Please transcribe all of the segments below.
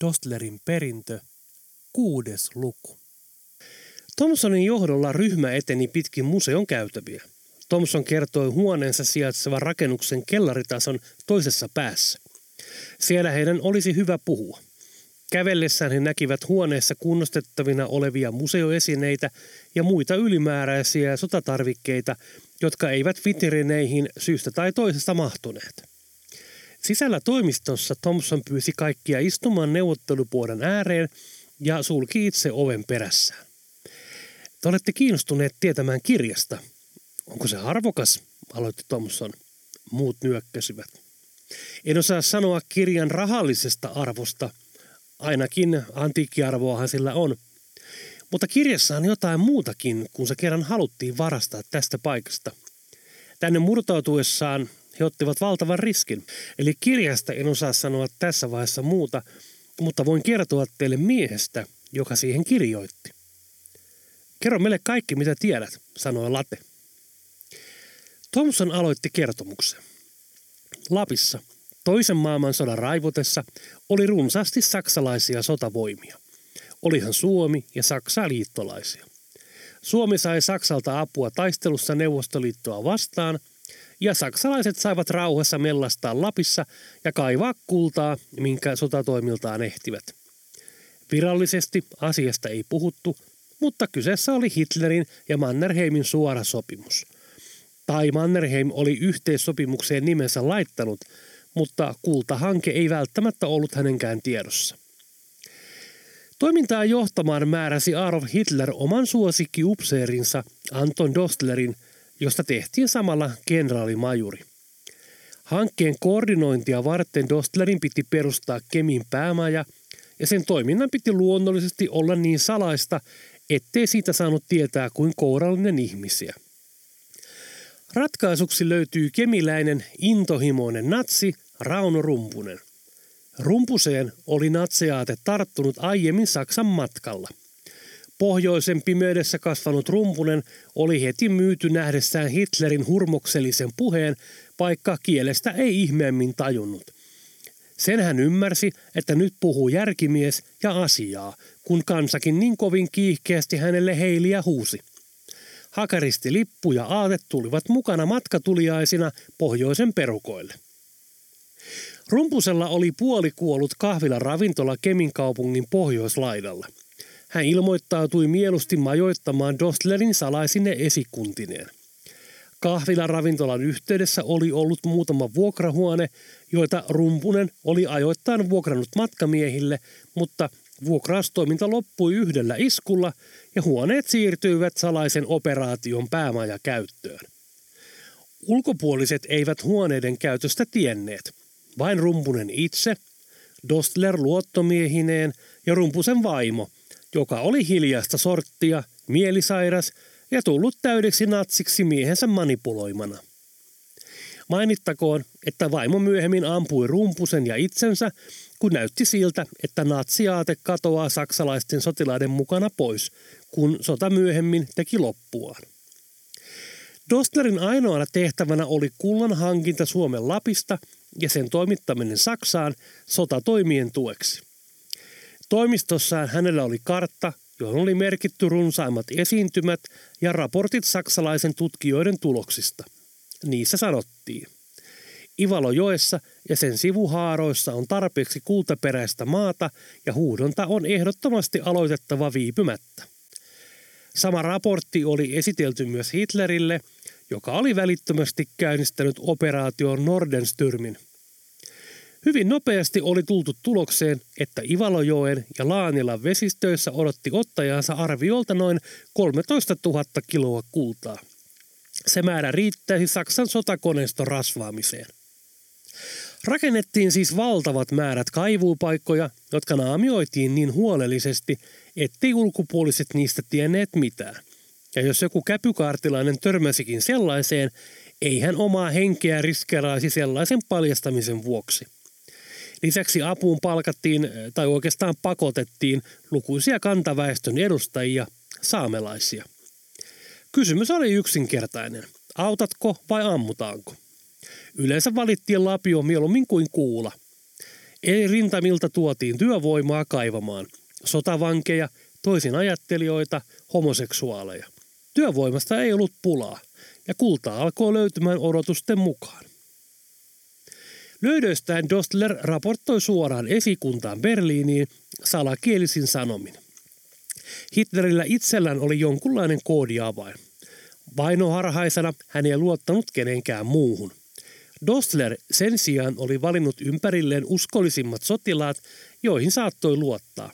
Dostlerin perintö, kuudes luku. Thomsonin johdolla ryhmä eteni pitkin museon käytäviä. Thomson kertoi huoneensa sijaitsevan rakennuksen kellaritason toisessa päässä. Siellä heidän olisi hyvä puhua. Kävellessään he näkivät huoneessa kunnostettavina olevia museoesineitä ja muita ylimääräisiä sotatarvikkeita, jotka eivät vitrineihin syystä tai toisesta mahtuneet. Sisällä toimistossa Thompson pyysi kaikkia istumaan neuvottelupuolen ääreen ja sulki itse oven perässään. Te olette kiinnostuneet tietämään kirjasta. Onko se arvokas? aloitti Thompson. Muut nyökkäsivät. En osaa sanoa kirjan rahallisesta arvosta. Ainakin antiikkiarvoahan sillä on. Mutta kirjassa on jotain muutakin, kun se kerran haluttiin varastaa tästä paikasta. Tänne murtautuessaan he ottivat valtavan riskin. Eli kirjasta en osaa sanoa tässä vaiheessa muuta, mutta voin kertoa teille miehestä, joka siihen kirjoitti. Kerro meille kaikki, mitä tiedät, sanoi Late. Thompson aloitti kertomuksen. Lapissa, toisen maailmansodan raivotessa, oli runsaasti saksalaisia sotavoimia. Olihan Suomi ja Saksa liittolaisia. Suomi sai Saksalta apua taistelussa Neuvostoliittoa vastaan – ja saksalaiset saivat rauhassa mellastaa Lapissa ja kaivaa kultaa, minkä sotatoimiltaan ehtivät. Virallisesti asiasta ei puhuttu, mutta kyseessä oli Hitlerin ja Mannerheimin suora sopimus. Tai Mannerheim oli yhteissopimukseen nimensä laittanut, mutta kultahanke ei välttämättä ollut hänenkään tiedossa. Toimintaa johtamaan määräsi Adolf Hitler oman suosikkiupseerinsa Anton Dostlerin – josta tehtiin samalla kenraalimajuri. Hankkeen koordinointia varten Dostlerin piti perustaa Kemin päämaja ja sen toiminnan piti luonnollisesti olla niin salaista, ettei siitä saanut tietää kuin kourallinen ihmisiä. Ratkaisuksi löytyy kemiläinen intohimoinen natsi Rauno Rumpunen. Rumpuseen oli natseaate tarttunut aiemmin Saksan matkalla – Pohjoisen pimeydessä kasvanut rumpunen oli heti myyty nähdessään Hitlerin hurmoksellisen puheen, vaikka kielestä ei ihmeemmin tajunnut. Sen hän ymmärsi, että nyt puhuu järkimies ja asiaa, kun kansakin niin kovin kiihkeästi hänelle heiliä huusi. Hakaristi lippu ja aate tulivat mukana matkatuliaisina pohjoisen perukoille. Rumpusella oli puolikuollut kahvila ravintola Kemin kaupungin pohjoislaidalla – hän ilmoittautui mieluusti majoittamaan Dostlerin salaisine esikuntineen. Kahvilan ravintolan yhteydessä oli ollut muutama vuokrahuone, joita Rumpunen oli ajoittain vuokrannut matkamiehille, mutta vuokraustoiminta loppui yhdellä iskulla ja huoneet siirtyivät salaisen operaation päämaja käyttöön. Ulkopuoliset eivät huoneiden käytöstä tienneet. Vain Rumpunen itse, Dostler luottomiehineen ja Rumpusen vaimo – joka oli hiljasta sorttia, mielisairas ja tullut täydeksi natsiksi miehensä manipuloimana. Mainittakoon, että vaimo myöhemmin ampui rumpusen ja itsensä, kun näytti siltä, että natsiaate katoaa saksalaisten sotilaiden mukana pois, kun sota myöhemmin teki loppuaan. Dostlerin ainoana tehtävänä oli kullan hankinta Suomen Lapista ja sen toimittaminen Saksaan sotatoimien tueksi. Toimistossaan hänellä oli kartta, johon oli merkitty runsaimmat esiintymät ja raportit saksalaisen tutkijoiden tuloksista. Niissä sanottiin. Ivalojoessa ja sen sivuhaaroissa on tarpeeksi kultaperäistä maata ja huudonta on ehdottomasti aloitettava viipymättä. Sama raportti oli esitelty myös Hitlerille, joka oli välittömästi käynnistänyt operaation Nordenstyrmin – Hyvin nopeasti oli tultu tulokseen, että Ivalojoen ja Laanilan vesistöissä odotti ottajansa arviolta noin 13 000 kiloa kultaa. Se määrä riittäisi Saksan sotakoneiston rasvaamiseen. Rakennettiin siis valtavat määrät kaivuupaikkoja, jotka naamioitiin niin huolellisesti, ettei ulkopuoliset niistä tienneet mitään. Ja jos joku käpykaartilainen törmäsikin sellaiseen, ei hän omaa henkeä riskeraisi sellaisen paljastamisen vuoksi. Lisäksi apuun palkattiin tai oikeastaan pakotettiin lukuisia kantaväestön edustajia, saamelaisia. Kysymys oli yksinkertainen. Autatko vai ammutaanko? Yleensä valittiin lapio mieluummin kuin kuula. Eli rintamilta tuotiin työvoimaa kaivamaan. Sotavankeja, toisin ajattelijoita, homoseksuaaleja. Työvoimasta ei ollut pulaa, ja kultaa alkoi löytymään odotusten mukaan. Löydöistään Dostler raportoi suoraan esikuntaan Berliiniin salakielisin sanomin. Hitlerillä itsellään oli jonkunlainen koodiavain. Vainoharhaisena hän ei luottanut kenenkään muuhun. Dostler sen sijaan oli valinnut ympärilleen uskollisimmat sotilaat, joihin saattoi luottaa.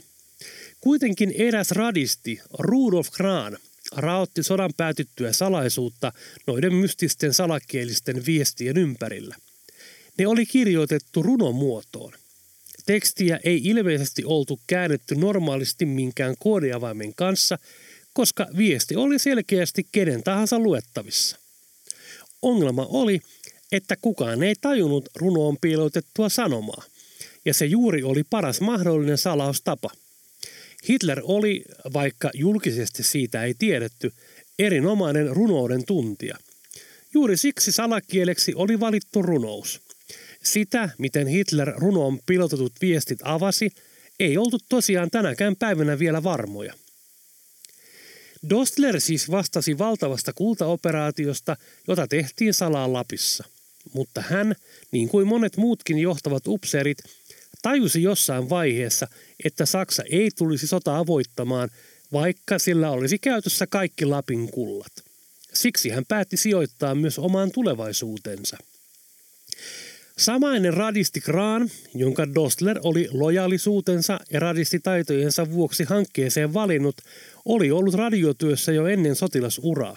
Kuitenkin eräs radisti, Rudolf Krahn, raotti sodan päätyttyä salaisuutta noiden mystisten salakielisten viestien ympärillä. Ne oli kirjoitettu runomuotoon. Tekstiä ei ilmeisesti oltu käännetty normaalisti minkään koodiavaimen kanssa, koska viesti oli selkeästi kenen tahansa luettavissa. Ongelma oli, että kukaan ei tajunnut runoon piilotettua sanomaa, ja se juuri oli paras mahdollinen salaustapa. Hitler oli, vaikka julkisesti siitä ei tiedetty, erinomainen runouden tuntija. Juuri siksi salakieleksi oli valittu runous – sitä, miten Hitler runoon pilotetut viestit avasi, ei oltu tosiaan tänäkään päivänä vielä varmoja. Dostler siis vastasi valtavasta kultaoperaatiosta, jota tehtiin salaa Lapissa. Mutta hän, niin kuin monet muutkin johtavat upseerit, tajusi jossain vaiheessa, että Saksa ei tulisi sotaa voittamaan, vaikka sillä olisi käytössä kaikki Lapin kullat. Siksi hän päätti sijoittaa myös omaan tulevaisuutensa – Samainen radisti Kraan, jonka Dostler oli lojaalisuutensa ja radistitaitojensa vuoksi hankkeeseen valinnut, oli ollut radiotyössä jo ennen sotilasuraa.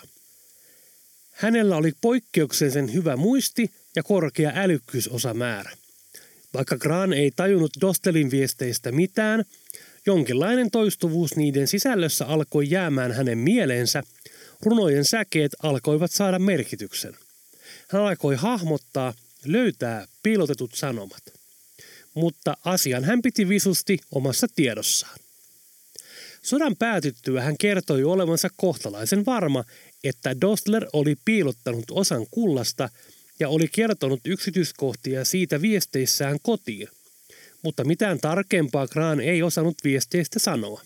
Hänellä oli poikkeuksellisen hyvä muisti ja korkea älykkyysosamäärä. Vaikka Graan ei tajunnut Dostelin viesteistä mitään, jonkinlainen toistuvuus niiden sisällössä alkoi jäämään hänen mieleensä, runojen säkeet alkoivat saada merkityksen. Hän alkoi hahmottaa, löytää piilotetut sanomat. Mutta asian hän piti visusti omassa tiedossaan. Sodan päätyttyä hän kertoi olevansa kohtalaisen varma, että Dostler oli piilottanut osan kullasta ja oli kertonut yksityiskohtia siitä viesteissään kotiin. Mutta mitään tarkempaa Kraan ei osannut viesteistä sanoa.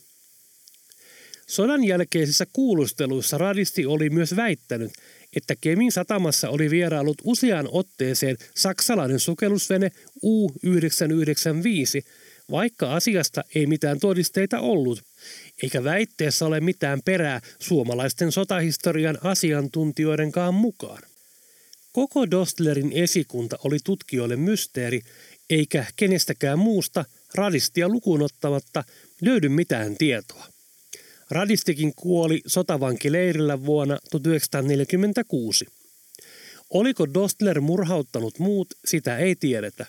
Sodan jälkeisissä kuulusteluissa radisti oli myös väittänyt, että Kemin satamassa oli vierailut useaan otteeseen saksalainen sukellusvene U-995, vaikka asiasta ei mitään todisteita ollut, eikä väitteessä ole mitään perää suomalaisten sotahistorian asiantuntijoidenkaan mukaan. Koko Dostlerin esikunta oli tutkijoille mysteeri, eikä kenestäkään muusta radistia lukuun ottamatta löydy mitään tietoa. Radistikin kuoli sotavankileirillä vuonna 1946. Oliko Dostler murhauttanut muut, sitä ei tiedetä.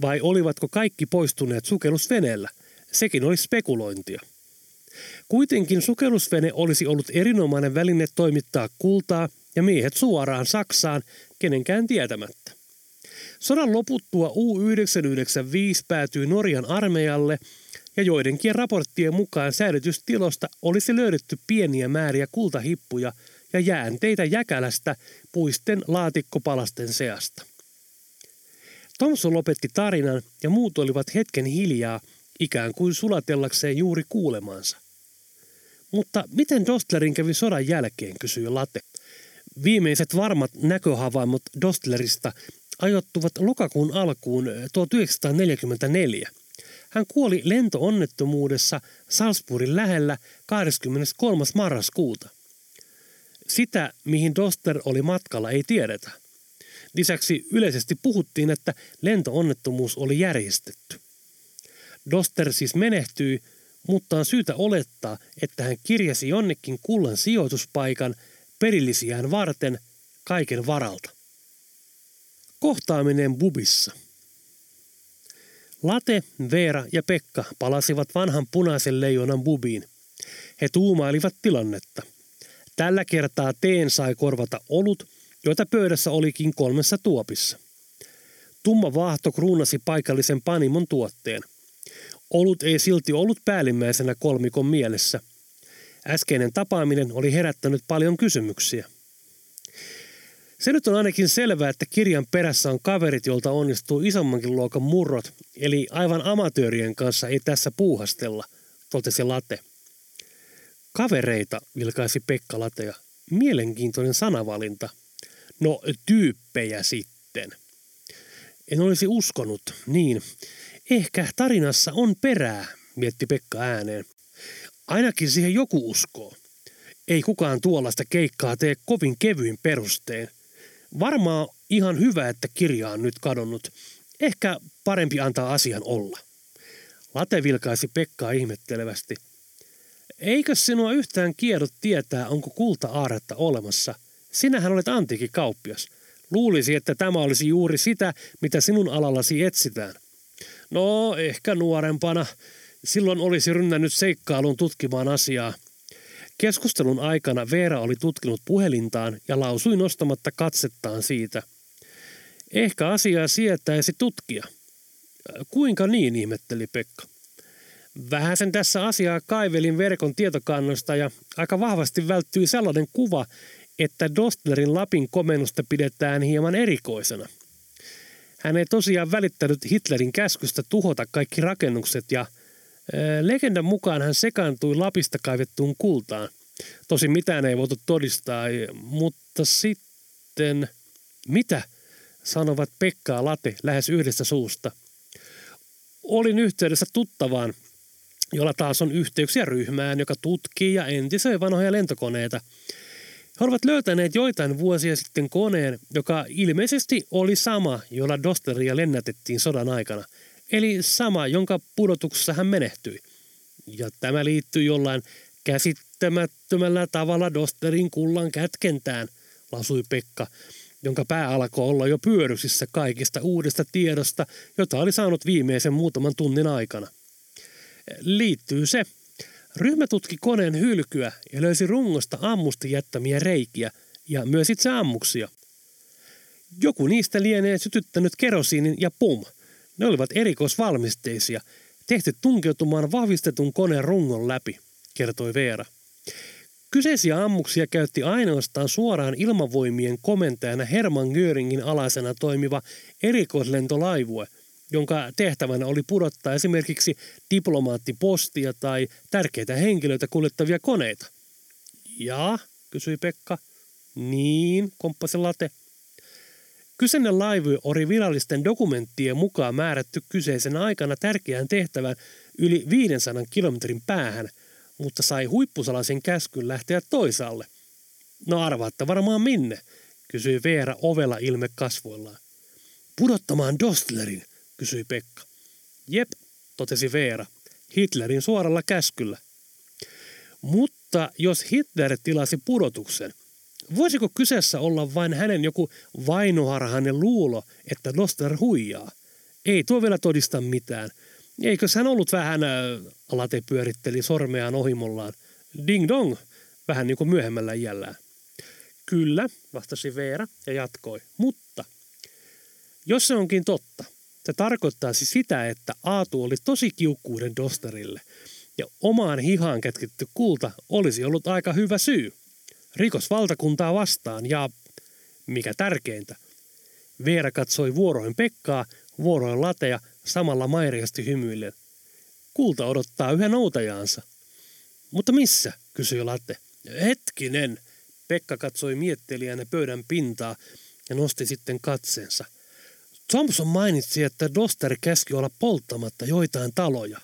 Vai olivatko kaikki poistuneet sukellusveneellä? Sekin oli spekulointia. Kuitenkin sukellusvene olisi ollut erinomainen väline toimittaa kultaa ja miehet suoraan Saksaan, kenenkään tietämättä. Sodan loputtua U-995 päätyi Norjan armeijalle – ja joidenkin raporttien mukaan säilytystilosta olisi löydetty pieniä määriä kultahippuja ja jäänteitä jäkälästä puisten laatikkopalasten seasta. Thomson lopetti tarinan ja muut olivat hetken hiljaa, ikään kuin sulatellakseen juuri kuulemansa. Mutta miten Dostlerin kävi sodan jälkeen, kysyi Late. Viimeiset varmat näköhavaimot Dostlerista ajoittuvat lokakuun alkuun 1944 – hän kuoli lentoonnettomuudessa Salzburgin lähellä 23. marraskuuta. Sitä, mihin Doster oli matkalla, ei tiedetä. Lisäksi yleisesti puhuttiin, että lentoonnettomuus oli järjestetty. Doster siis menehtyi, mutta on syytä olettaa, että hän kirjasi jonnekin kullan sijoituspaikan perillisiään varten kaiken varalta. Kohtaaminen Bubissa – Late, Veera ja Pekka palasivat vanhan punaisen leijonan bubiin. He tuumailivat tilannetta. Tällä kertaa teen sai korvata olut, joita pöydässä olikin kolmessa tuopissa. Tumma vaahto kruunasi paikallisen panimon tuotteen. Olut ei silti ollut päällimmäisenä kolmikon mielessä. Äskeinen tapaaminen oli herättänyt paljon kysymyksiä. Se nyt on ainakin selvää, että kirjan perässä on kaverit, joilta onnistuu isommankin luokan murrot, eli aivan amatöörien kanssa ei tässä puuhastella, totesi Late. Kavereita, vilkaisi Pekka Latea. Mielenkiintoinen sanavalinta. No, tyyppejä sitten. En olisi uskonut, niin. Ehkä tarinassa on perää, mietti Pekka ääneen. Ainakin siihen joku uskoo. Ei kukaan tuollaista keikkaa tee kovin kevyin perustein. Varmaan ihan hyvä, että kirja on nyt kadonnut. Ehkä parempi antaa asian olla. Late vilkaisi Pekkaa ihmettelevästi. Eikö sinua yhtään kiedot tietää, onko kulta-aaretta olemassa? Sinähän olet antiikin kauppias. Luulisi, että tämä olisi juuri sitä, mitä sinun alallasi etsitään. No, ehkä nuorempana. Silloin olisi rynnännyt seikkailuun tutkimaan asiaa. Keskustelun aikana Veera oli tutkinut puhelintaan ja lausui nostamatta katsettaan siitä. Ehkä asiaa sietäisi tutkia. Kuinka niin, ihmetteli Pekka. Vähän sen tässä asiaa kaivelin verkon tietokannosta ja aika vahvasti välttyi sellainen kuva, että Dostlerin Lapin komennusta pidetään hieman erikoisena. Hän ei tosiaan välittänyt Hitlerin käskystä tuhota kaikki rakennukset ja legendan mukaan hän sekaantui Lapista kaivettuun kultaan. Tosin mitään ei voitu todistaa, mutta sitten... Mitä? sanovat Pekka ja Late lähes yhdestä suusta. Olin yhteydessä tuttavaan, jolla taas on yhteyksiä ryhmään, joka tutkii ja entisöi vanhoja lentokoneita. He olivat löytäneet joitain vuosia sitten koneen, joka ilmeisesti oli sama, jolla Dosteria lennätettiin sodan aikana. Eli sama, jonka pudotuksessa hän menehtyi. Ja tämä liittyy jollain käsittämättömällä tavalla Dosterin kullan kätkentään, lasui Pekka, jonka pää alkoi olla jo pyörysissä kaikista uudesta tiedosta, jota oli saanut viimeisen muutaman tunnin aikana. Liittyy se. Ryhmä tutki koneen hylkyä ja löysi rungosta ammusti jättämiä reikiä ja myös itse ammuksia. Joku niistä lienee sytyttänyt kerosiinin ja pum. Ne olivat erikoisvalmisteisia, tehty tunkeutumaan vahvistetun koneen rungon läpi, kertoi Veera. Kyseisiä ammuksia käytti ainoastaan suoraan ilmavoimien komentajana Herman Göringin alaisena toimiva erikoislentolaivue, jonka tehtävänä oli pudottaa esimerkiksi diplomaattipostia tai tärkeitä henkilöitä kuljettavia koneita. Ja, kysyi Pekka. Niin, komppasi Late. Kyseinen laivu oli virallisten dokumenttien mukaan määrätty kyseisen aikana tärkeään tehtävään yli 500 kilometrin päähän – mutta sai huippusalaisen käskyn lähteä toisaalle. No arvaatte varmaan minne, kysyi Veera ovella ilme kasvoillaan. Pudottamaan Dostlerin, kysyi Pekka. Jep, totesi Veera, Hitlerin suoralla käskyllä. Mutta jos Hitler tilasi pudotuksen, voisiko kyseessä olla vain hänen joku vainoharhainen luulo, että Dostler huijaa? Ei tuo vielä todista mitään – Eikö hän ollut vähän, äh, Alate pyöritteli sormeaan ohimollaan, ding dong, vähän niin kuin myöhemmällä iällään. Kyllä, vastasi Veera ja jatkoi, mutta jos se onkin totta, se tarkoittaisi sitä, että Aatu oli tosi kiukkuuden Dosterille ja omaan hihaan kätketty kulta olisi ollut aika hyvä syy. Rikos valtakuntaa vastaan ja, mikä tärkeintä, Veera katsoi vuoroin Pekkaa, vuoroin Latea samalla mairiasti hymyillen. Kulta odottaa yhä noutajaansa. Mutta missä, kysyi Latte. Hetkinen, Pekka katsoi miettelijänä pöydän pintaa ja nosti sitten katseensa. Thompson mainitsi, että Doster käski olla polttamatta joitain taloja.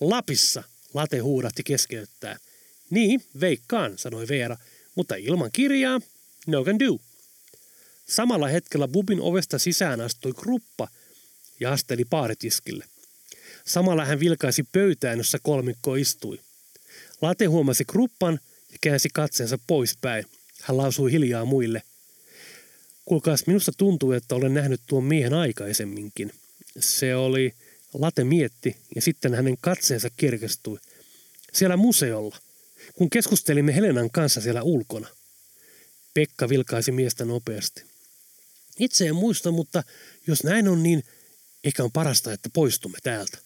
Lapissa, Late huudahti keskeyttää. Niin, veikkaan, sanoi Veera, mutta ilman kirjaa, no can do. Samalla hetkellä Bubin ovesta sisään astui kruppa ja asteli paaritiskille. Samalla hän vilkaisi pöytään, jossa kolmikko istui. Late huomasi kruppan ja käänsi katseensa poispäin. Hän lausui hiljaa muille. Kuulkaas, minusta tuntuu, että olen nähnyt tuon miehen aikaisemminkin. Se oli, Late mietti ja sitten hänen katseensa kirkastui. Siellä museolla, kun keskustelimme Helenan kanssa siellä ulkona. Pekka vilkaisi miestä nopeasti. Itse en muista, mutta jos näin on, niin ehkä on parasta, että poistumme täältä.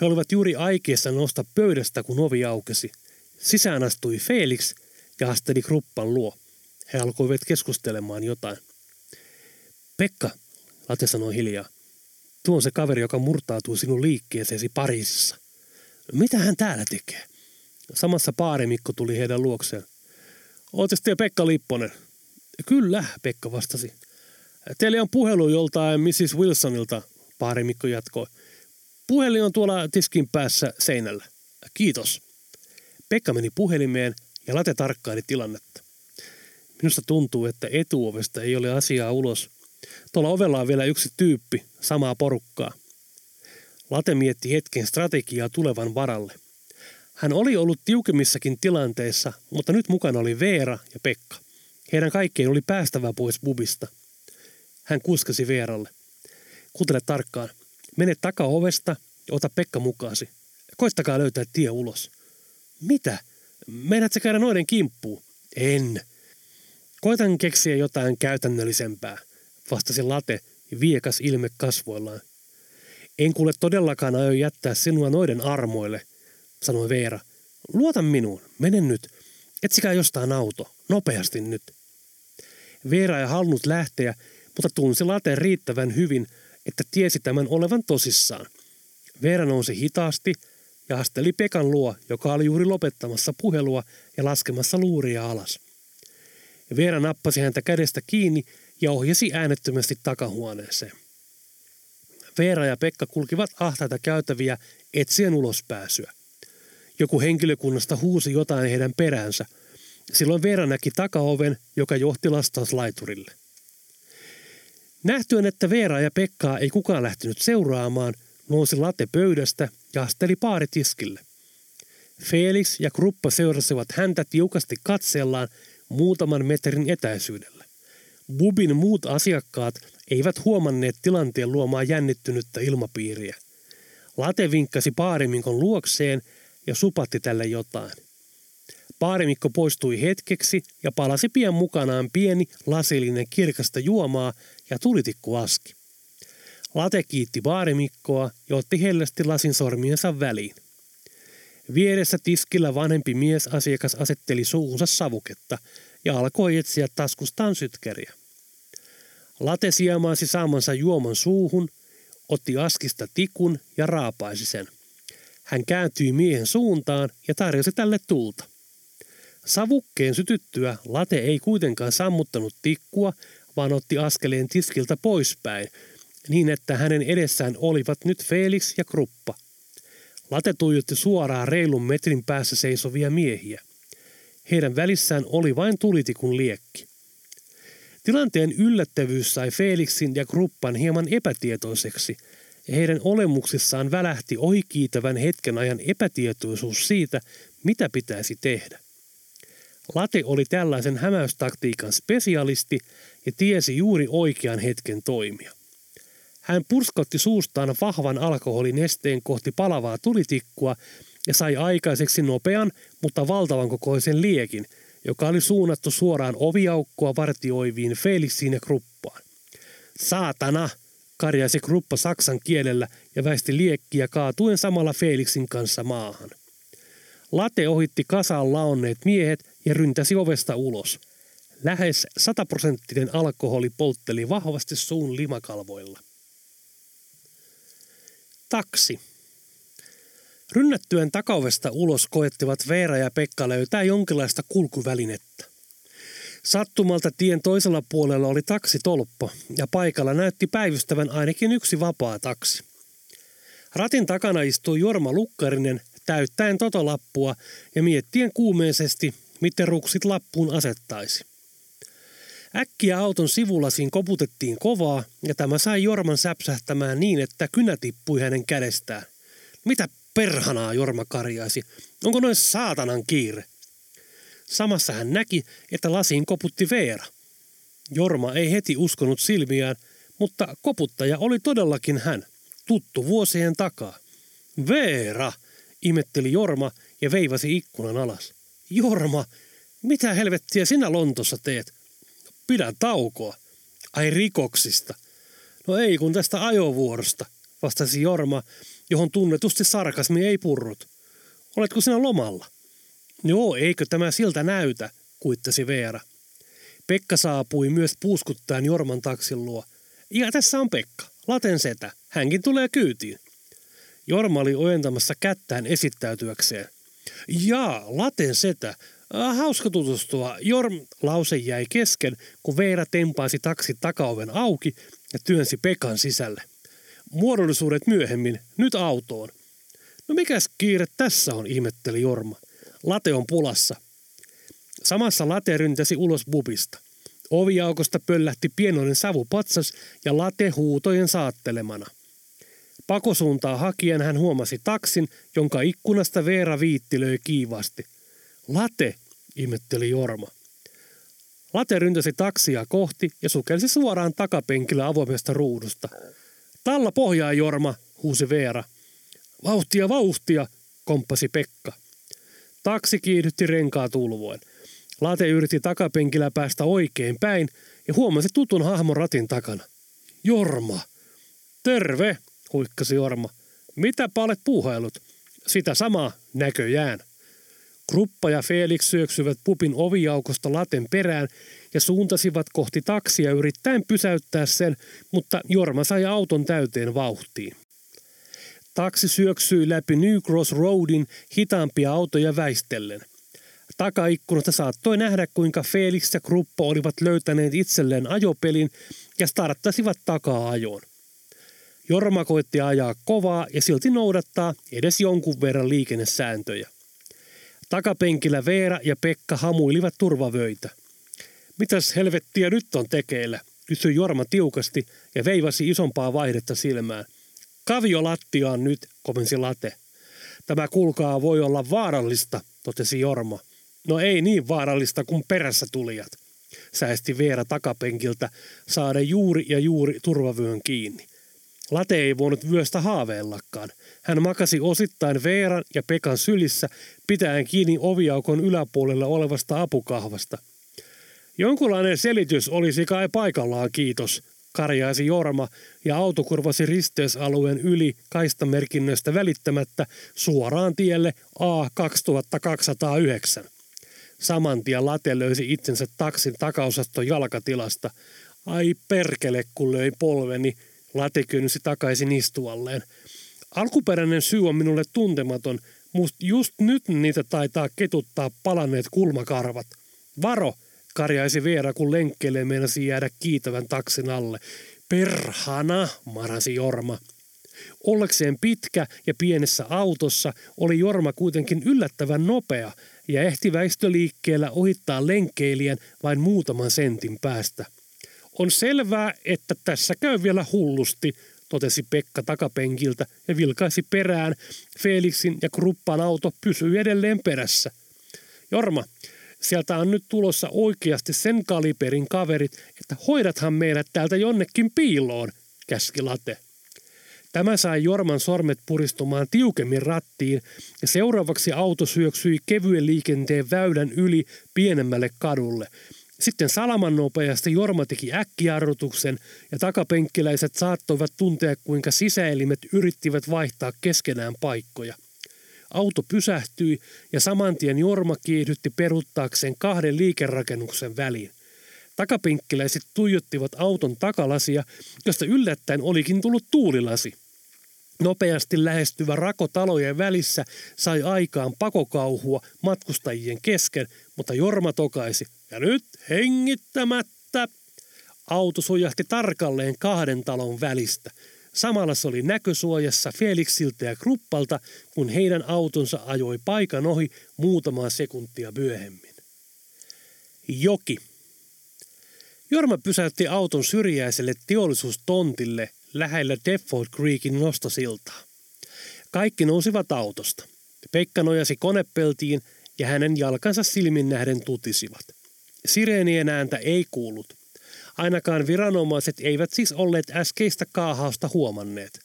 He olivat juuri aikeessa nousta pöydästä, kun ovi aukesi. Sisään astui Felix ja asteli kruppan luo. He alkoivat keskustelemaan jotain. Pekka, Late sanoi hiljaa. Tuo on se kaveri, joka murtautuu sinun liikkeeseesi Pariisissa. Mitä hän täällä tekee? Samassa paarimikko tuli heidän luokseen. Ootte sitten Pekka Lipponen? Kyllä, Pekka vastasi. Teillä on puhelu joltain Mrs. Wilsonilta, paarimikko jatkoi. Puhelin on tuolla tiskin päässä seinällä. Kiitos. Pekka meni puhelimeen ja Late tarkkaili tilannetta. Minusta tuntuu, että etuovesta ei ole asiaa ulos. Tuolla ovella on vielä yksi tyyppi, samaa porukkaa. Late mietti hetken strategiaa tulevan varalle. Hän oli ollut tiukemmissakin tilanteissa, mutta nyt mukana oli Veera ja Pekka. Heidän kaikkien oli päästävä pois bubista. Hän kuskasi Veeralle. Kuuntele tarkkaan. Mene takaovesta ja ota Pekka mukaasi. Koittakaa löytää tie ulos. Mitä? Meidät käydä noiden kimppuun? En. Koitan keksiä jotain käytännöllisempää, vastasi Late viekas ilme kasvoillaan. En kuule todellakaan aio jättää sinua noiden armoille, sanoi Veera. Luota minuun, mene nyt. Etsikää jostain auto, nopeasti nyt. Veera ei halunnut lähteä, mutta tunsi Laten riittävän hyvin, että tiesi tämän olevan tosissaan. Veera nousi hitaasti ja asteli Pekan luo, joka oli juuri lopettamassa puhelua ja laskemassa luuria alas. Veera nappasi häntä kädestä kiinni ja ohjasi äänettömästi takahuoneeseen. Veera ja Pekka kulkivat ahtaita käytäviä etsien ulospääsyä. Joku henkilökunnasta huusi jotain heidän peräänsä. Silloin Veera näki takaoven, joka johti lastauslaiturille. Nähtyen, että Veera ja Pekkaa ei kukaan lähtenyt seuraamaan, nousi late pöydästä ja asteli paaritiskille. Felix ja Kruppa seurasivat häntä tiukasti katsellaan muutaman metrin etäisyydellä. Bubin muut asiakkaat eivät huomanneet tilanteen luomaa jännittynyttä ilmapiiriä. Late vinkkasi paariminkon luokseen ja supatti tälle jotain. Paarimikko poistui hetkeksi ja palasi pian mukanaan pieni lasillinen kirkasta juomaa ja tulitikku aski. Late kiitti baarimikkoa ja otti hellästi lasin sormiensa väliin. Vieressä tiskillä vanhempi mies asiakas asetteli suuhunsa savuketta ja alkoi etsiä taskustaan sytkäriä. Late siemaasi saamansa juoman suuhun, otti askista tikun ja raapaisi sen. Hän kääntyi miehen suuntaan ja tarjosi tälle tulta. Savukkeen sytyttyä late ei kuitenkaan sammuttanut tikkua, vaan otti askeleen tiskiltä poispäin, niin että hänen edessään olivat nyt Felix ja Kruppa. Late tuijotti suoraan reilun metrin päässä seisovia miehiä. Heidän välissään oli vain tulitikun liekki. Tilanteen yllättävyys sai Felixin ja Kruppan hieman epätietoiseksi, ja heidän olemuksissaan välähti ohikiitävän hetken ajan epätietoisuus siitä, mitä pitäisi tehdä. Late oli tällaisen hämäystaktiikan spesialisti ja tiesi juuri oikean hetken toimia. Hän purskotti suustaan vahvan alkoholinesteen kohti palavaa tulitikkua ja sai aikaiseksi nopean, mutta valtavan kokoisen liekin, joka oli suunnattu suoraan oviaukkoa vartioiviin Felixiin ja Kruppaan. Saatana! Karjaisi Kruppa saksan kielellä ja väisti liekkiä kaatuen samalla Felixin kanssa maahan. Late ohitti kasaan laonneet miehet ja ryntäsi ovesta ulos. Lähes sataprosenttinen alkoholi poltteli vahvasti suun limakalvoilla. Taksi. Rynnättyen takaovesta ulos koettivat Veera ja Pekka löytää jonkinlaista kulkuvälinettä. Sattumalta tien toisella puolella oli taksitolppo ja paikalla näytti päivystävän ainakin yksi vapaa taksi. Ratin takana istui Jorma Lukkarinen täyttäen totolappua ja miettien kuumeisesti, miten ruksit lappuun asettaisi. Äkkiä auton sivulasiin koputettiin kovaa ja tämä sai Jorman säpsähtämään niin, että kynä tippui hänen kädestään. Mitä perhanaa, Jorma karjaisi. Onko noin saatanan kiire? Samassa hän näki, että lasiin koputti Veera. Jorma ei heti uskonut silmiään, mutta koputtaja oli todellakin hän, tuttu vuosien takaa. Veera, imetteli Jorma ja veivasi ikkunan alas. Jorma, mitä helvettiä sinä Lontossa teet? Pidä taukoa. Ai rikoksista. No ei kun tästä ajovuorosta, vastasi Jorma, johon tunnetusti sarkasmi ei purrut. Oletko sinä lomalla? Joo, eikö tämä siltä näytä, kuittasi Veera. Pekka saapui myös puuskuttaen Jorman taksin luo. Ja tässä on Pekka, laten setä. Hänkin tulee kyytiin. Jorma oli ojentamassa kättään esittäytyäkseen. Jaa, laten setä. Äh, hauska tutustua. Jorm lause jäi kesken, kun Veera tempaisi taksi takaoven auki ja työnsi Pekan sisälle. Muodollisuudet myöhemmin, nyt autoon. No mikäs kiire tässä on, ihmetteli Jorma. Late on pulassa. Samassa late ryntäsi ulos bubista. Oviaukosta pöllähti pienoinen savupatsas ja late huutojen saattelemana. Pakosuuntaa hakien hän huomasi taksin, jonka ikkunasta Veera viittilöi kiivasti. Late, ihmetteli Jorma. Late ryntäsi taksia kohti ja sukelsi suoraan takapenkillä avoimesta ruudusta. Talla pohjaa, Jorma, huusi Veera. Vauhtia, vauhtia, komppasi Pekka. Taksi kiihdytti renkaa tulvoen. Late yritti takapenkillä päästä oikein päin ja huomasi tutun hahmon ratin takana. Jorma. Terve, huikkasi Jorma. Mitä olet puuhailut? Sitä samaa näköjään. Kruppa ja Felix syöksyivät pupin oviaukosta laten perään ja suuntasivat kohti taksia yrittäen pysäyttää sen, mutta Jorma sai auton täyteen vauhtiin. Taksi syöksyi läpi New Cross Roadin hitaampia autoja väistellen. Takaikkunasta saattoi nähdä, kuinka Felix ja Kruppa olivat löytäneet itselleen ajopelin ja starttasivat takaa ajoon. Jorma koitti ajaa kovaa ja silti noudattaa edes jonkun verran liikennesääntöjä. Takapenkillä Veera ja Pekka hamuilivat turvavöitä. Mitäs helvettiä nyt on tekeillä, kysyi Jorma tiukasti ja veivasi isompaa vaihdetta silmään. Kavio lattiaan nyt, komensi late. Tämä kulkaa voi olla vaarallista, totesi Jorma. No ei niin vaarallista kuin perässä tulijat, säesti Veera takapenkiltä saada juuri ja juuri turvavyön kiinni. Late ei voinut vyöstä haaveillakaan. Hän makasi osittain Veeran ja Pekan sylissä, pitäen kiinni oviaukon yläpuolella olevasta apukahvasta. Jonkunlainen selitys olisi kai paikallaan, kiitos, karjaisi Jorma ja auto kurvasi risteysalueen yli kaistamerkinnöistä välittämättä suoraan tielle A2209. Saman tien late löysi itsensä taksin takaosaston jalkatilasta. Ai perkele, kun löi polveni, late kynsi takaisin istualleen. Alkuperäinen syy on minulle tuntematon, mutta just nyt niitä taitaa ketuttaa palaneet kulmakarvat. Varo, karjaisi Veera, kun lenkkeelle meinasi jäädä kiitävän taksin alle. Perhana, marasi Jorma. Ollekseen pitkä ja pienessä autossa oli Jorma kuitenkin yllättävän nopea ja ehti väistöliikkeellä ohittaa lenkkeilijän vain muutaman sentin päästä. On selvää, että tässä käy vielä hullusti, totesi Pekka takapenkiltä ja vilkaisi perään. Felixin ja Kruppan auto pysyi edelleen perässä. Jorma, sieltä on nyt tulossa oikeasti sen kaliberin kaverit, että hoidathan meidät täältä jonnekin piiloon, käski Late. Tämä sai Jorman sormet puristumaan tiukemmin rattiin ja seuraavaksi auto syöksyi kevyen liikenteen väylän yli pienemmälle kadulle – sitten salaman nopeasti Jorma teki äkkijarrutuksen ja takapenkkiläiset saattoivat tuntea, kuinka sisäelimet yrittivät vaihtaa keskenään paikkoja. Auto pysähtyi ja samantien Jorma kiihdytti peruttaakseen kahden liikerakennuksen väliin. Takapenkkiläiset tuijottivat auton takalasia, josta yllättäen olikin tullut tuulilasi. Nopeasti lähestyvä rako talojen välissä sai aikaan pakokauhua matkustajien kesken, mutta Jorma tokaisi. Ja nyt hengittämättä. Auto sujahti tarkalleen kahden talon välistä. Samalla se oli näkösuojassa Felixiltä ja Kruppalta, kun heidän autonsa ajoi paikan ohi muutamaa sekuntia myöhemmin. Joki. Jorma pysäytti auton syrjäiselle teollisuustontille lähellä Deptford Creekin nostosiltaa. Kaikki nousivat autosta. Pekka nojasi konepeltiin ja hänen jalkansa silmin nähden tutisivat. Sireenien ääntä ei kuullut. Ainakaan viranomaiset eivät siis olleet äskeistä kaahausta huomanneet.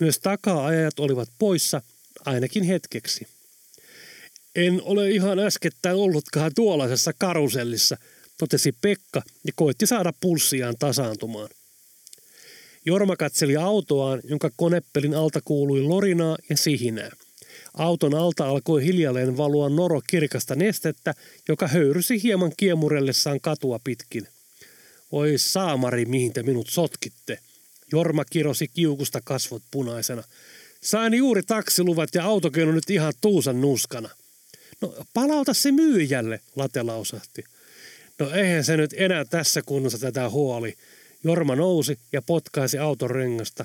Myös takaa-ajajat olivat poissa, ainakin hetkeksi. En ole ihan äskettäin ollutkaan tuollaisessa karusellissa, totesi Pekka ja koitti saada pulssiaan tasaantumaan. Jorma katseli autoaan, jonka konepelin alta kuului lorinaa ja sihinää. Auton alta alkoi hiljalleen valua noro kirkasta nestettä, joka höyrysi hieman kiemurellessaan katua pitkin. Oi saamari, mihin te minut sotkitte. Jorma kirosi kiukusta kasvot punaisena. Sain juuri taksiluvat ja autokin on nyt ihan tuusan nuskana. No palauta se myyjälle, Late lausahti. No eihän se nyt enää tässä kunnossa tätä huoli. Jorma nousi ja potkaisi auton rengasta.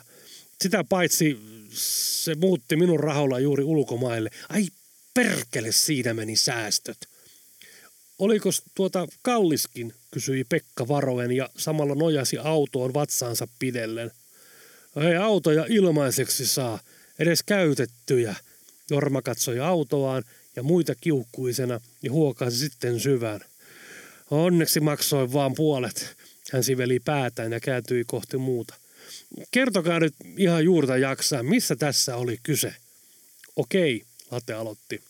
Sitä paitsi se muutti minun raholla juuri ulkomaille. Ai perkele, siinä meni säästöt. Oliko tuota kalliskin, kysyi Pekka varoen ja samalla nojasi autoon vatsaansa pidellen. Ei autoja ilmaiseksi saa, edes käytettyjä. Jorma katsoi autoaan ja muita kiukkuisena ja huokasi sitten syvään. Onneksi maksoi vaan puolet. Hän siveli päätään ja kääntyi kohti muuta. Kertokaa nyt ihan juurta jaksaa, missä tässä oli kyse? Okei, Late aloitti.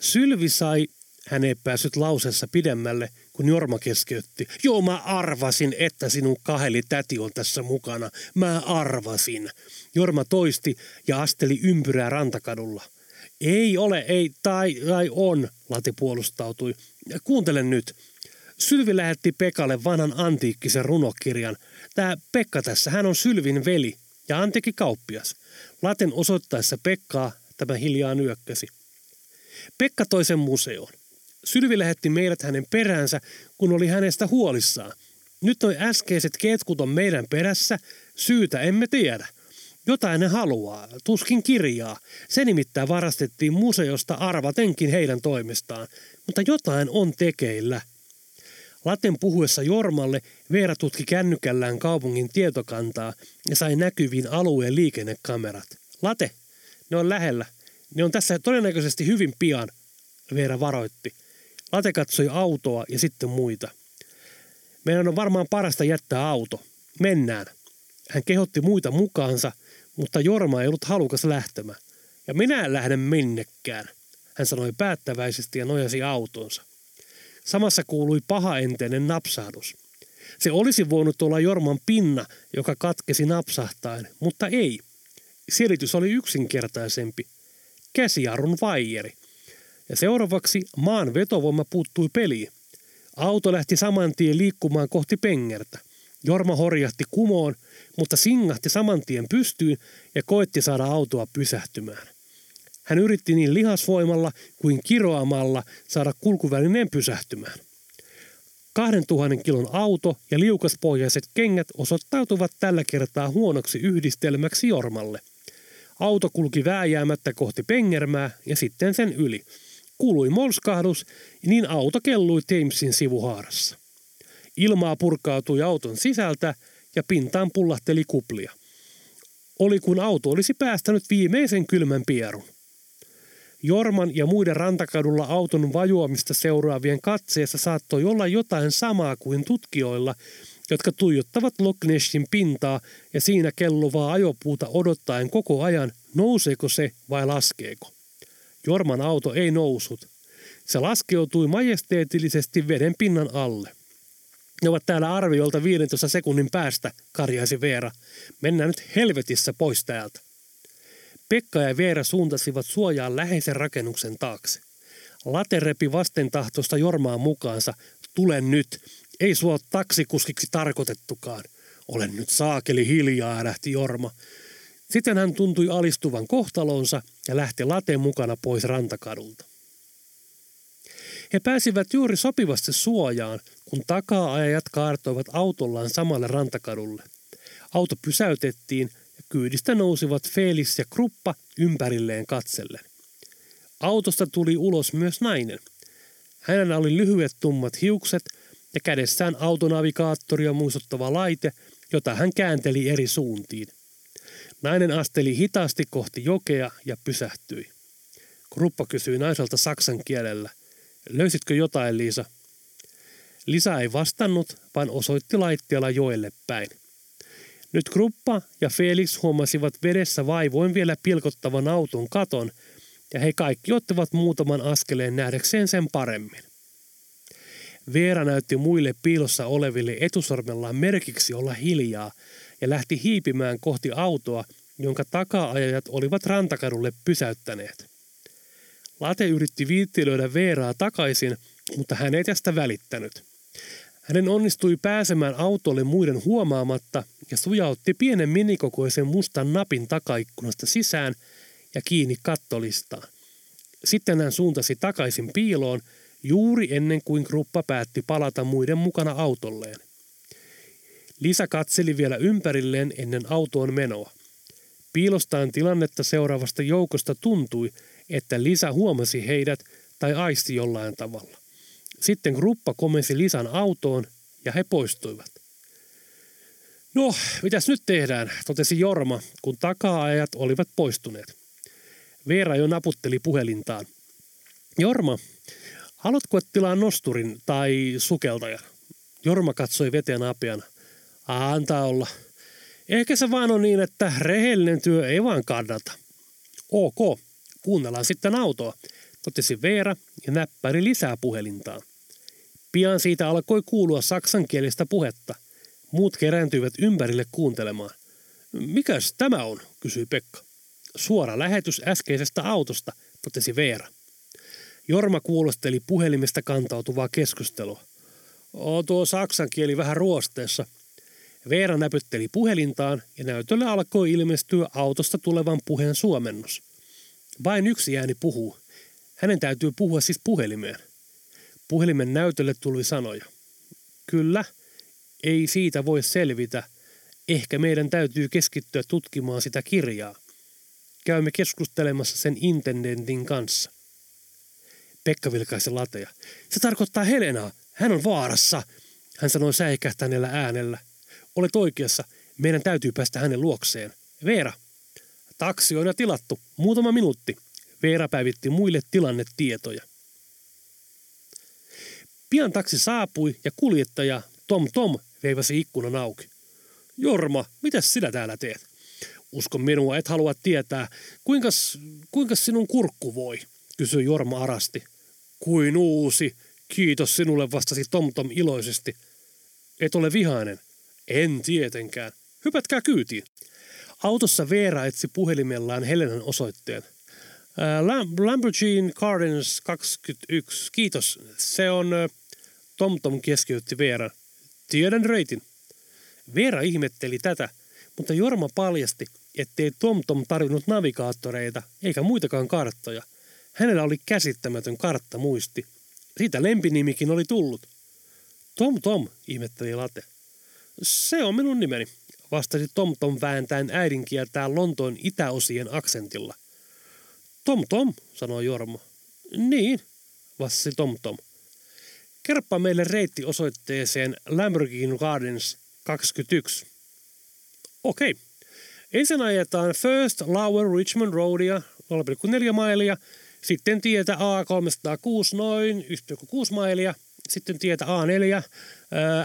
Sylvi sai, hän ei päässyt lauseessa pidemmälle, kun Jorma keskeytti. Joo, mä arvasin, että sinun kaheli täti on tässä mukana. Mä arvasin. Jorma toisti ja asteli ympyrää rantakadulla. Ei ole, ei, tai, tai on, Lati puolustautui. Kuuntele nyt. Sylvi lähetti Pekalle vanhan antiikkisen runokirjan. Tämä Pekka tässä, hän on Sylvin veli ja antiikki kauppias. Laten osoittaessa Pekkaa tämä hiljaa nyökkäsi. Pekka toi sen museoon. Sylvi lähetti meidät hänen peräänsä, kun oli hänestä huolissaan. Nyt toi äskeiset ketkut on meidän perässä, syytä emme tiedä. Jotain ne haluaa, tuskin kirjaa. Se nimittäin varastettiin museosta arvatenkin heidän toimestaan, mutta jotain on tekeillä – Laten puhuessa Jormalle Veera tutki kännykällään kaupungin tietokantaa ja sai näkyviin alueen liikennekamerat. Late, ne on lähellä. Ne on tässä todennäköisesti hyvin pian, Veera varoitti. Late katsoi autoa ja sitten muita. Meidän on varmaan parasta jättää auto. Mennään. Hän kehotti muita mukaansa, mutta Jorma ei ollut halukas lähtemään. Ja minä en lähde minnekään, hän sanoi päättäväisesti ja nojasi autonsa. Samassa kuului pahaenteinen napsahdus. Se olisi voinut olla Jorman pinna, joka katkesi napsahtaen, mutta ei. Selitys oli yksinkertaisempi. Käsiarun vaijeri. Ja seuraavaksi maan vetovoima puuttui peliin. Auto lähti saman tien liikkumaan kohti pengertä. Jorma horjahti kumoon, mutta singahti saman tien pystyyn ja koetti saada autoa pysähtymään. Hän yritti niin lihasvoimalla kuin kiroamalla saada kulkuvälineen pysähtymään. 2000 kilon auto ja liukaspohjaiset kengät osoittautuvat tällä kertaa huonoksi yhdistelmäksi Jormalle. Auto kulki vääjäämättä kohti pengermää ja sitten sen yli. Kuului molskahdus, niin auto kellui Thamesin sivuhaarassa. Ilmaa purkautui auton sisältä ja pintaan pullahteli kuplia. Oli kun auto olisi päästänyt viimeisen kylmän pierun. Jorman ja muiden rantakadulla auton vajoamista seuraavien katseessa saattoi olla jotain samaa kuin tutkijoilla, jotka tuijottavat Loch Nessin pintaa ja siinä kelluvaa ajopuuta odottaen koko ajan, nouseeko se vai laskeeko. Jorman auto ei nousut. Se laskeutui majesteetillisesti veden pinnan alle. Ne ovat täällä arviolta 15 sekunnin päästä, karjaisi Veera. Mennään nyt helvetissä pois täältä. Pekka ja Veera suuntasivat suojaan läheisen rakennuksen taakse. Late repi vastentahtoista Jormaa mukaansa. Tule nyt. Ei sua taksikuskiksi tarkoitettukaan. Olen nyt saakeli hiljaa, lähti Jorma. Sitten hän tuntui alistuvan kohtalonsa ja lähti lateen mukana pois rantakadulta. He pääsivät juuri sopivasti suojaan, kun takaa-ajajat kaartoivat autollaan samalle rantakadulle. Auto pysäytettiin Kyydistä nousivat Felix ja Kruppa ympärilleen katsellen. Autosta tuli ulos myös nainen. Hänellä oli lyhyet tummat hiukset ja kädessään autonavigaattoria muistuttava laite, jota hän käänteli eri suuntiin. Nainen asteli hitaasti kohti jokea ja pysähtyi. Kruppa kysyi naiselta saksan kielellä. Löysitkö jotain, Liisa? Lisa ei vastannut, vaan osoitti laitteella joelle päin. Nyt Kruppa ja Felix huomasivat vedessä vaivoin vielä pilkottavan auton katon, ja he kaikki ottivat muutaman askeleen nähdäkseen sen paremmin. Veera näytti muille piilossa oleville etusormellaan merkiksi olla hiljaa ja lähti hiipimään kohti autoa, jonka taka-ajajat olivat rantakadulle pysäyttäneet. Late yritti viittilöidä Veeraa takaisin, mutta hän ei tästä välittänyt. Hänen onnistui pääsemään autolle muiden huomaamatta ja sujautti pienen minikokoisen mustan napin takaikkunasta sisään ja kiinni kattolistaan. Sitten hän suuntasi takaisin piiloon juuri ennen kuin gruppa päätti palata muiden mukana autolleen. Lisa katseli vielä ympärilleen ennen autoon menoa. Piilostaan tilannetta seuraavasta joukosta tuntui, että Lisa huomasi heidät tai aisti jollain tavalla. Sitten gruppa komensi Lisan autoon ja he poistuivat. No, mitäs nyt tehdään, totesi Jorma, kun takaa-ajat olivat poistuneet. Veera jo naputteli puhelintaan. Jorma, haluatko tilaa nosturin tai sukeltaja? Jorma katsoi veteen apiana. Antaa olla. Ehkä se vaan on niin, että rehellinen työ ei vaan kannata. Ok, kuunnellaan sitten autoa, totesi Veera ja näppäri lisää puhelintaan. Pian siitä alkoi kuulua saksankielistä puhetta. Muut kerääntyivät ympärille kuuntelemaan. Mikäs tämä on, kysyi Pekka. Suora lähetys äskeisestä autosta, totesi Veera. Jorma kuulosteli puhelimesta kantautuvaa keskustelua. Oo tuo saksan kieli vähän ruosteessa. Veera näpytteli puhelintaan ja näytölle alkoi ilmestyä autosta tulevan puheen suomennos. Vain yksi ääni puhuu. Hänen täytyy puhua siis puhelimeen. Puhelimen näytölle tuli sanoja. Kyllä, ei siitä voi selvitä. Ehkä meidän täytyy keskittyä tutkimaan sitä kirjaa. Käymme keskustelemassa sen intendentin kanssa. Pekka vilkaisi lateja. Se tarkoittaa Helenaa. Hän on vaarassa, hän sanoi säikähtäneellä äänellä. Olet oikeassa. Meidän täytyy päästä hänen luokseen. Veera. Taksi on jo tilattu. Muutama minuutti. Veera päivitti muille tilannetietoja. Pian taksi saapui ja kuljettaja Tom Tom veivasi ikkunan auki. Jorma, mitä sinä täällä teet? Usko minua, et halua tietää. Kuinka, kuinka sinun kurkku voi? kysyi Jorma arasti. Kuin uusi. Kiitos sinulle, vastasi Tom Tom iloisesti. Et ole vihainen. En tietenkään. Hypätkää kyytiin. Autossa Veera etsi puhelimellaan Helenan osoitteen. Lamborghini Gardens 21. Kiitos. Se on TomTom keskeytti Veeran. Tiedän reitin. Veera ihmetteli tätä, mutta Jorma paljasti, ettei TomTom tarvinnut navigaattoreita eikä muitakaan karttoja. Hänellä oli käsittämätön karttamuisti. Siitä lempinimikin oli tullut. Tom Tom, ihmetteli Late. Se on minun nimeni, vastasi Tom Tom vääntäen äidinkieltään Lontoon itäosien aksentilla. Tom Tom, sanoi Jorma. Niin, vastasi Tom Tom. Kerppa meille reitti osoitteeseen Lamborghini Gardens 21. Okei. Ensin ajetaan First Lower Richmond Roadia 0,4 mailia, sitten tietä A306 noin 1,6 mailia, sitten tietä A4,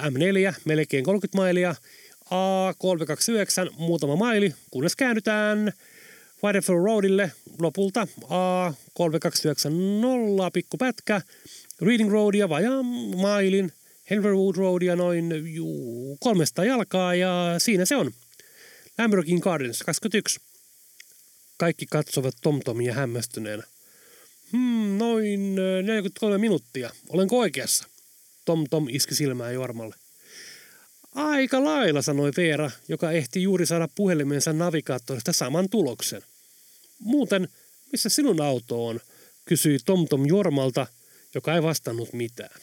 M4 melkein 30 mailia, A329 muutama maili, kunnes käännytään Whitefield Roadille lopulta A3290 pikku pätkä, Reading Roadia vajaan mailin, Henrywood Roadia noin juu, 300 jalkaa ja siinä se on. Lamborghini Gardens 21. Kaikki katsovat TomTomia hämmästyneenä. Hmm, noin 43 minuuttia. Olenko oikeassa? TomTom iski silmään Jormalle. Aika lailla, sanoi Veera, joka ehti juuri saada puhelimensa navigaattorista saman tuloksen. Muuten, missä sinun auto on? kysyi TomTom Jormalta, joka ei vastannut mitään.